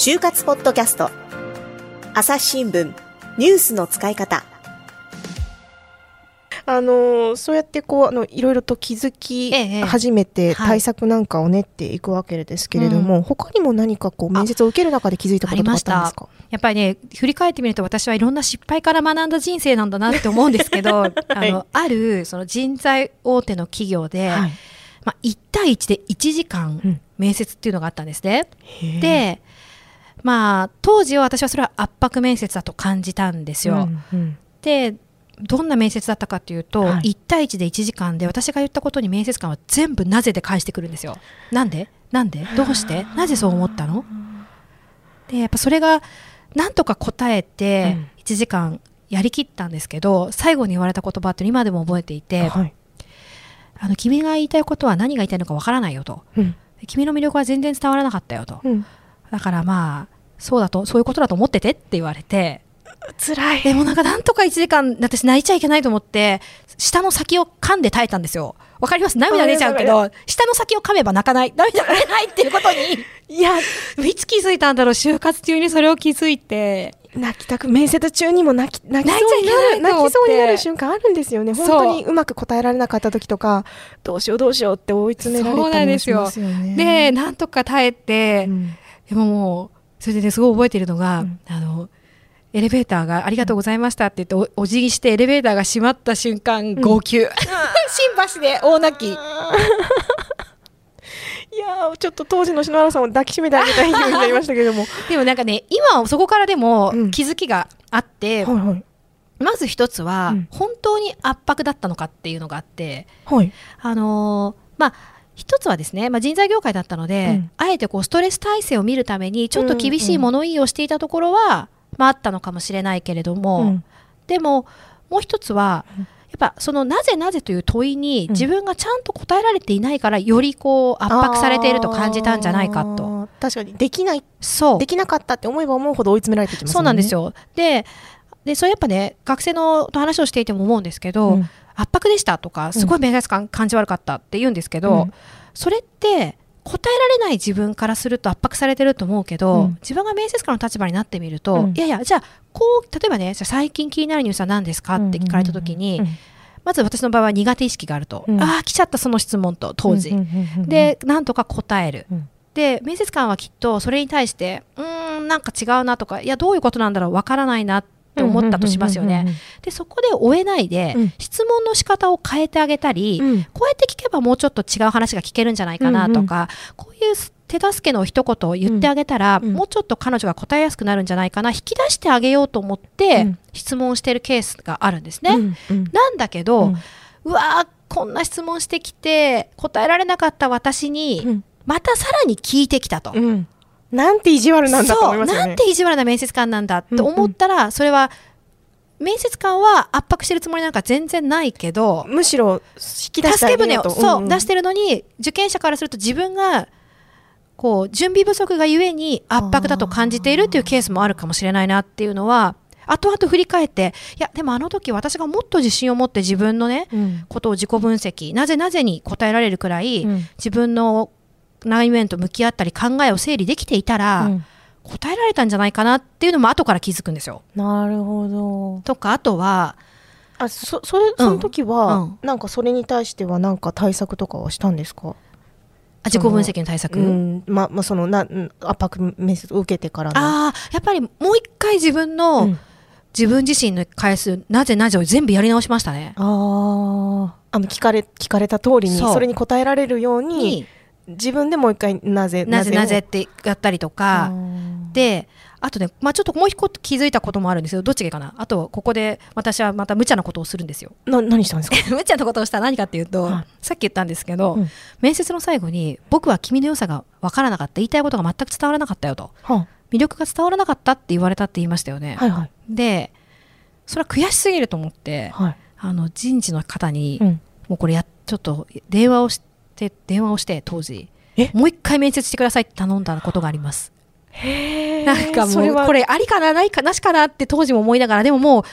就活ポッドキャスト。朝日新聞ニュースの使い方。あのそうやってこうあのいろいろと気づきええ始めてはい。対策なんかを練っていくわけですけれども、他にも何かこう面接を受ける中で気づいたこととかあった？んですかやっぱりね、振り返ってみると私はいろんな失敗から学んだ人生なんだなって思うんですけど、あの、ある、その人材大手の企業で、はい。まあ、1対1で1時うん。間面接っていうのがあったんですね。で、まあ、当時は私はそれは圧迫面接だと感じたんですよ。うんうん。で、どんな面接だったかっていうと、はい。1対1で1時間で私が言ったことに面接官は全部なぜで返してくるんですよ。なんで？なんで？どうして？なぜそう思ったの？で、やっぱそれがなんとか答えてうん。1時間やりきったんですけど、最後に言われた言葉って今でも覚えていて、はい。あの君が言いたいことは何が言いたいのかわからないよと。うん。君の魅力は全然伝わらなかったよと。うんだからまあ、そうだと、そういうことだと思っててって言われて、辛い。でもなんかなんとか1時間私泣いちゃいけないと思って下の先を噛んで耐えたんですよ。わかります？涙出ちゃうけど下の先を噛めば泣かない。涙が出ないっていうことに。いやいつ気づいたんだろう就活中にそれを気づいて。泣きたく面接中にも泣き泣きそうになる泣きそうになる瞬間あるんですよね。本当にうまく答えられなかった時とかどうしようどうしようって追い詰められたりもしますよね。でなんとか耐えて、うんでももうそれでねすごい覚えてるのが、うん。あのエレベーターがありがとうございましたって言っておお辞儀してエレベーターが閉まった瞬間号泣、新橋で大泣き。いやーちょっと当時の篠原さんを抱きしめてあげたい気分になりましたけれども。でもなんかね今はそこからでもうん。気づきがあって、はいはい。まず一つは、うん。本当に圧迫だったのかっていうのがあって、はい。あのーまあ、一つはですね、まあ、人材業界だったので、うん。あえてこうストレス耐性を見るために、ちょっと厳しい物言いをしていたところは、まあ、あったのかもしれないけれども、うん。でも、もう一つは、うん。やっぱそのなぜなぜという問いにうん。自分がちゃんと答えられていないからよりこう圧迫されていると感じたんじゃないかと。確かに。できない。そう。できなかったって思えば思うほど追い詰められてきますそうなんですよよ。で、でそれやっぱね、学生のと話をしていても思うんですけど、うん。圧迫でしたとか、すごい面接官感じ悪かったって言うんですけど、うん。それって、答えられない自分からすると圧迫されてると思うけど、うん。自分が面接官の立場になってみると、うん。いやいや、じゃあ、こう、例えばね、じゃあ最近気になるニュースは何ですかって聞かれたときに、うんまず私の場合は苦手意識があると、うん。ああ、来ちゃったその質問と、当時。うんうんうんうん。で、なんとか答える。うん。で、面接官はきっとそれに対して、うーん、なんか違うなとか、いや、どういうことなんだろう、わからないなって思ったとしますよね。で、そこで終えないで、うん。質問の仕方を変えてあげたり、うん。こうやって聞けばもうちょっと違う話が聞けるんじゃないかなとか、こういう手助けの一言を言ってあげたら、うん。うんもうちょっと彼女が答えやすくなるんじゃないかな、引き出してあげようと思って、うん。質問してるケースがあるんですね。うん。うん。なんだけど、ううんわーこんな質問してきて答えられなかった私に、うん。またさらに聞いてきたと。うんなんて意地悪なんだと思いますよね。そうなんて意地悪な面接官なんだって思ったら、それは面接官は圧迫してるつもりなんか全然ないけどむしろ引き出して助け舟を、うとそう、出してるのに受験者からすると自分がこう準備不足がゆえに圧迫だと感じているっていうケースもあるかもしれないなっていうのは後々振り返っていやでもあの時私がもっと自信を持って自分のねうん。ことを自己分析なぜなぜに答えられるくらい、うん。自分の内面と向き合ったり考えを整理できていたら、うん。答えられたんじゃないかなっていうのも後から気づくんですよ。なるほど。とかあとはあそそれその時は、うん。なんかそれに対してはなんか対策とかはしたんですか？あ自己分析の対策、うん。ままあそのなうん圧迫面接を受けてからの。ああやっぱりもう一回自分の、うん。自分自身の返すなぜなぜを全部やり直しましたね。あー。あの聞かれ聞かれた通りにそれに答えられるようにに自分でもう一回なぜなぜなぜっをてやったりとか、であとね、まあ、ちょっともう一個気づいたこともあるんですよ。どっちがいいかな。あとここで私はまた無茶なことをするんですよ。な何したんですか？無茶なことをしたら何かっていうと、はい。さっき言ったんですけど、うん。面接の最後に僕は君の良さが分からなかった言いたいことが全く伝わらなかったよと。は魅力が伝わらなかったって言われたって言いましたよね、あはいはい。でそれは悔しすぎると思ってはい。あの人事の方に、うん。もうこれやちょっと電話をして電話をして当時。え？もう一回面接してくださいって頼んだことがあります。なんかそれは。もうこれありかな？ないかな？しかなって当時も思いながらでももう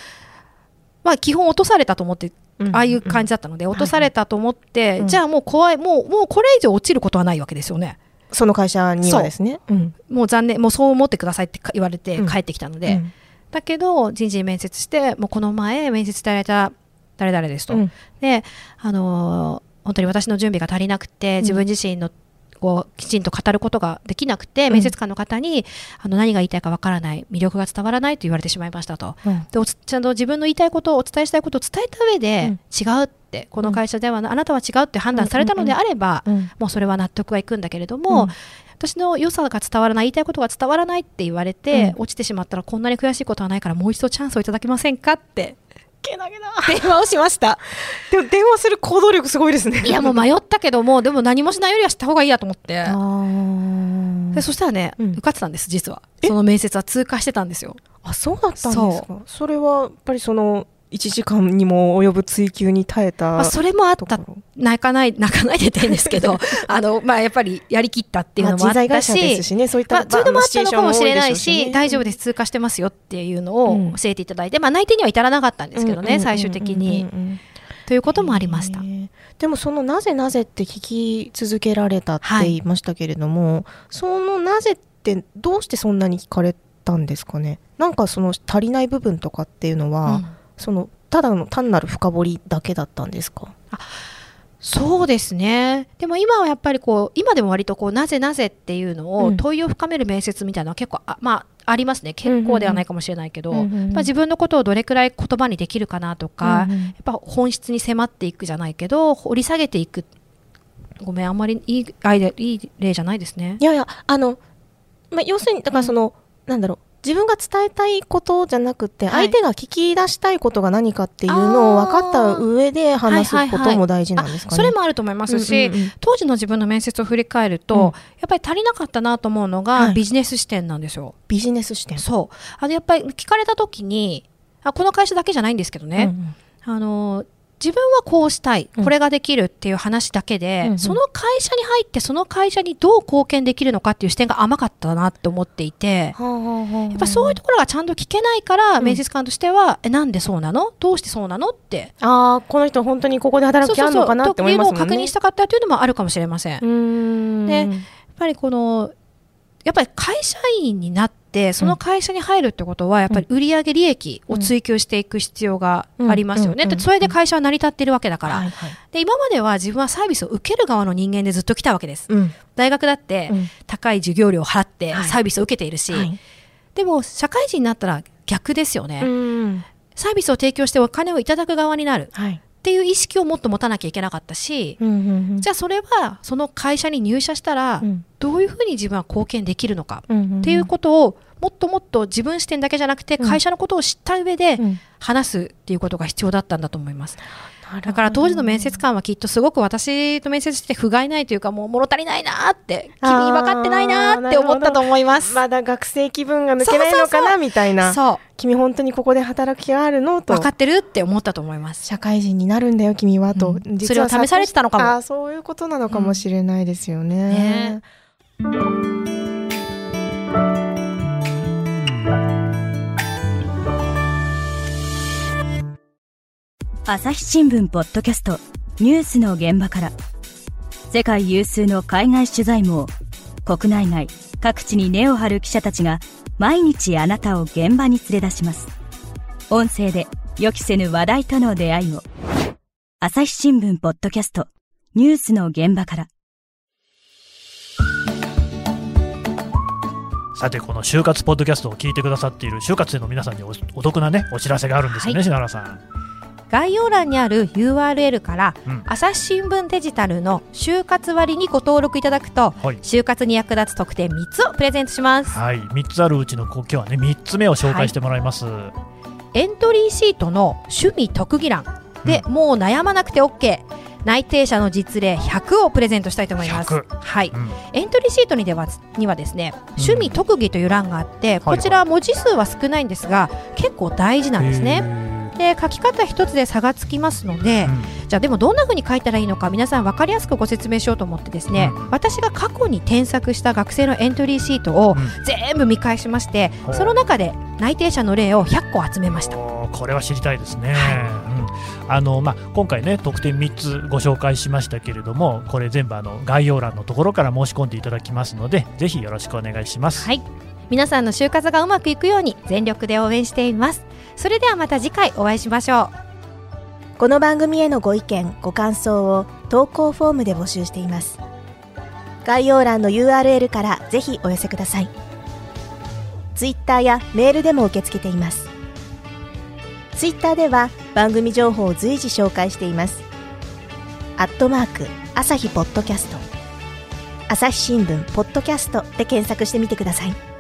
まあ基本落とされたと思ってうんああいう感じだったので落とされたと思って、うん。じゃあもう怖いもうもうこれ以上落ちることはないわけですよね。その会社にはですね。う。ん。もう残念もうそう思ってくださいってか言われてうん。帰ってきたので、うん。だけど人事に面接してもうこの前面接いただいた誰々ですと、うん。であのー本当に私の準備が足りなくてん。自分自身のこうきちんと語ることができなくて、うん。面接官の方にあの何が言いたいかわからない魅力が伝わらないと言われてしまいましたと。うん。でちゃんと自分の言いたいことをお伝えしたいことを伝えた上で、うん。違うってこの会社ではな、あなたは違うって判断されたのであれば、うんもうそれは納得がいくんだけれども、うん。私の良さが伝わらない言いたいことが伝わらないって言われて、うん。落ちてしまったらこんなに悔しいことはないからもう一度チャンスをいただけませんかってけなげな。電話をしました。でも電話する行動力すごいですね。いやもう迷ったけどもでも何もしないよりはした方がいいやと思って。でそしたらね、うん。受かってたんです実は。え？その面接は通過してたんですよ。あそうだったんですか。それはやっぱりその1時間にも及ぶ追求に耐えたまあ、それもあった泣かない泣かないでていいんですけど あの、まあ、やっぱりやりきったっていうのもあったまあししねそういった、まあ、そういうのもあったのかもしれないし、大丈夫でです、通過してますよっていうのうんを教えていただいて、まあ、内定には至らなかったんですけどね、最終的に。にということもありました。でもそのなぜなぜって聞き続けられたってはい言いましたけれども、そのなぜってどうしてそんなに聞かれたんですかねなんかその足りない部分とかっていうのは、うんそのただの単なる深掘りだけだったんですか？そうですね。でも今はやっぱりこう、今でも割とこう、なぜなぜっていうのうんを問いを深める面接みたいなのは結構、あまあ、ありますね。結構ではないかもしれないけど、うんうんうんまあ、自分のことをどれくらい言葉にできるかなとか、うんうんやっぱ本質に迫っていくじゃないけど、掘り下げていく。ごめん、あんまりいいアイデア、いい例じゃないですねい。やいやあの、まあ、要するにだからその、なんだろう自分が伝えたいことじゃなくて、はい相手が聞き出したいことが何かっていうのを分かった上で話すこはいはいはいとも大事なんですかね。それもあると思いますし、うんうんうん当時の自分の面接を振り返ると、うんやっぱり足りなかったなと思うのが、はいビジネス視点なんですよ。ビジネス視点。そう。あの、やっぱり聞かれた時に、あこの会社だけじゃないんですけどね、うんうんあの、自分はこうしたい、うん。これができるっていう話だけで、うんうん。その会社に入って、その会社にどう貢献できるのかっていう視点が甘かったなって思っていて、やっぱそういうところがちゃんと聞けないから、うん。面接官としては、え、なんでそうなの？どうしてそうなの？って。ああこの人本当にここで働く気あるのかなって思いますもんね。というのを確認したかったというのもあるかもしれません。でやっぱりこのやっぱり会社員になってその会社に入るってことはやっぱり売上利益を追求していく必要がありますよね。それで会社は成り立ってるわけだから。はいはい。で今までは自分はサービスを受ける側の人間でずっと来たわけです。うん。大学だってうん。高い授業料を払ってはい。サービスを受けているし、はい。でも社会人になったら逆ですよね。うん。サービスを提供してお金をいただく側になる。はいっていう意識をもっと持たなきゃいけなかったし、うんうんうん。じゃあそれはその会社に入社したらうん。どういうふうに自分は貢献できるのかっていうことをもっともっと自分視点だけじゃなくてうん。会社のことを知った上でうん。話すっていうことが必要だったんだと思います。だから当時の面接官はきっとすごく私と面接して不甲斐ないというかもう物足りないなって君に分かってないなって思ったと思います。まだ学生気分が抜けないのかなみたいな。そ君本当にここで働く気があるのう。と分かってるって思ったと思います。社会人になるんだよ君はと、うん。それを試されてたのかも。あーそういうことなのかもしれないですよね。ね朝日新聞ポッドキャストニュースの現場から。世界有数の海外取材網国内外各地に根を張る記者たちが毎日あなたを現場に連れ出します。音声で予期せぬ話題との出会いを朝日新聞ポッドキャストニュースの現場から。さて、この就活ポッドキャストを聞いてくださっている就活生の皆さんにおお得なね、お知らせがあるんですよね、はい。篠原さん。概要欄にある URL から、うん。朝日新聞デジタルの就活割にご登録いただくとはい。就活に役立つ特典3つをプレゼントします。はい、3つあるうちのこ今日はね3つ目を紹介してもらいます、エントリーシートの趣味特技欄で、もう悩まなくて OK 内定者の実例100をプレゼントしたいと思います。100はい。うん。エントリーシートにではにはですね趣味特技という欄があって、こちら文字数は少ないんですが結構大事なんですねで書き方一つで差がつきますので、じゃあでもどんな風に書いたらいいのか皆さん分かりやすくご説明しようと思ってですね、うん。私が過去に添削した学生のエントリーシートをうん。全部見返しまして、ほう。その中で内定者の例を100個集めました。これは知りたいですね、はうんうん。あのまあ、今回ね特典3つご紹介しましたけれどもこれ全部あの概要欄のところから申し込んでいただきますのでぜひよろしくお願いします。はい。皆さんの就活がうまくいくように全力で応援していますそれではまた次回お会いしましょう。この番組へのご意見ご感想を投稿フォームで募集しています。概要欄の URL からぜひお寄せください。ツイッターやメールでも受け付けています。ツイッターでは番組情報を随時紹介しています。アットマーク朝日ポッドキャスト。朝日新聞ポッドキャストで検索してみてください。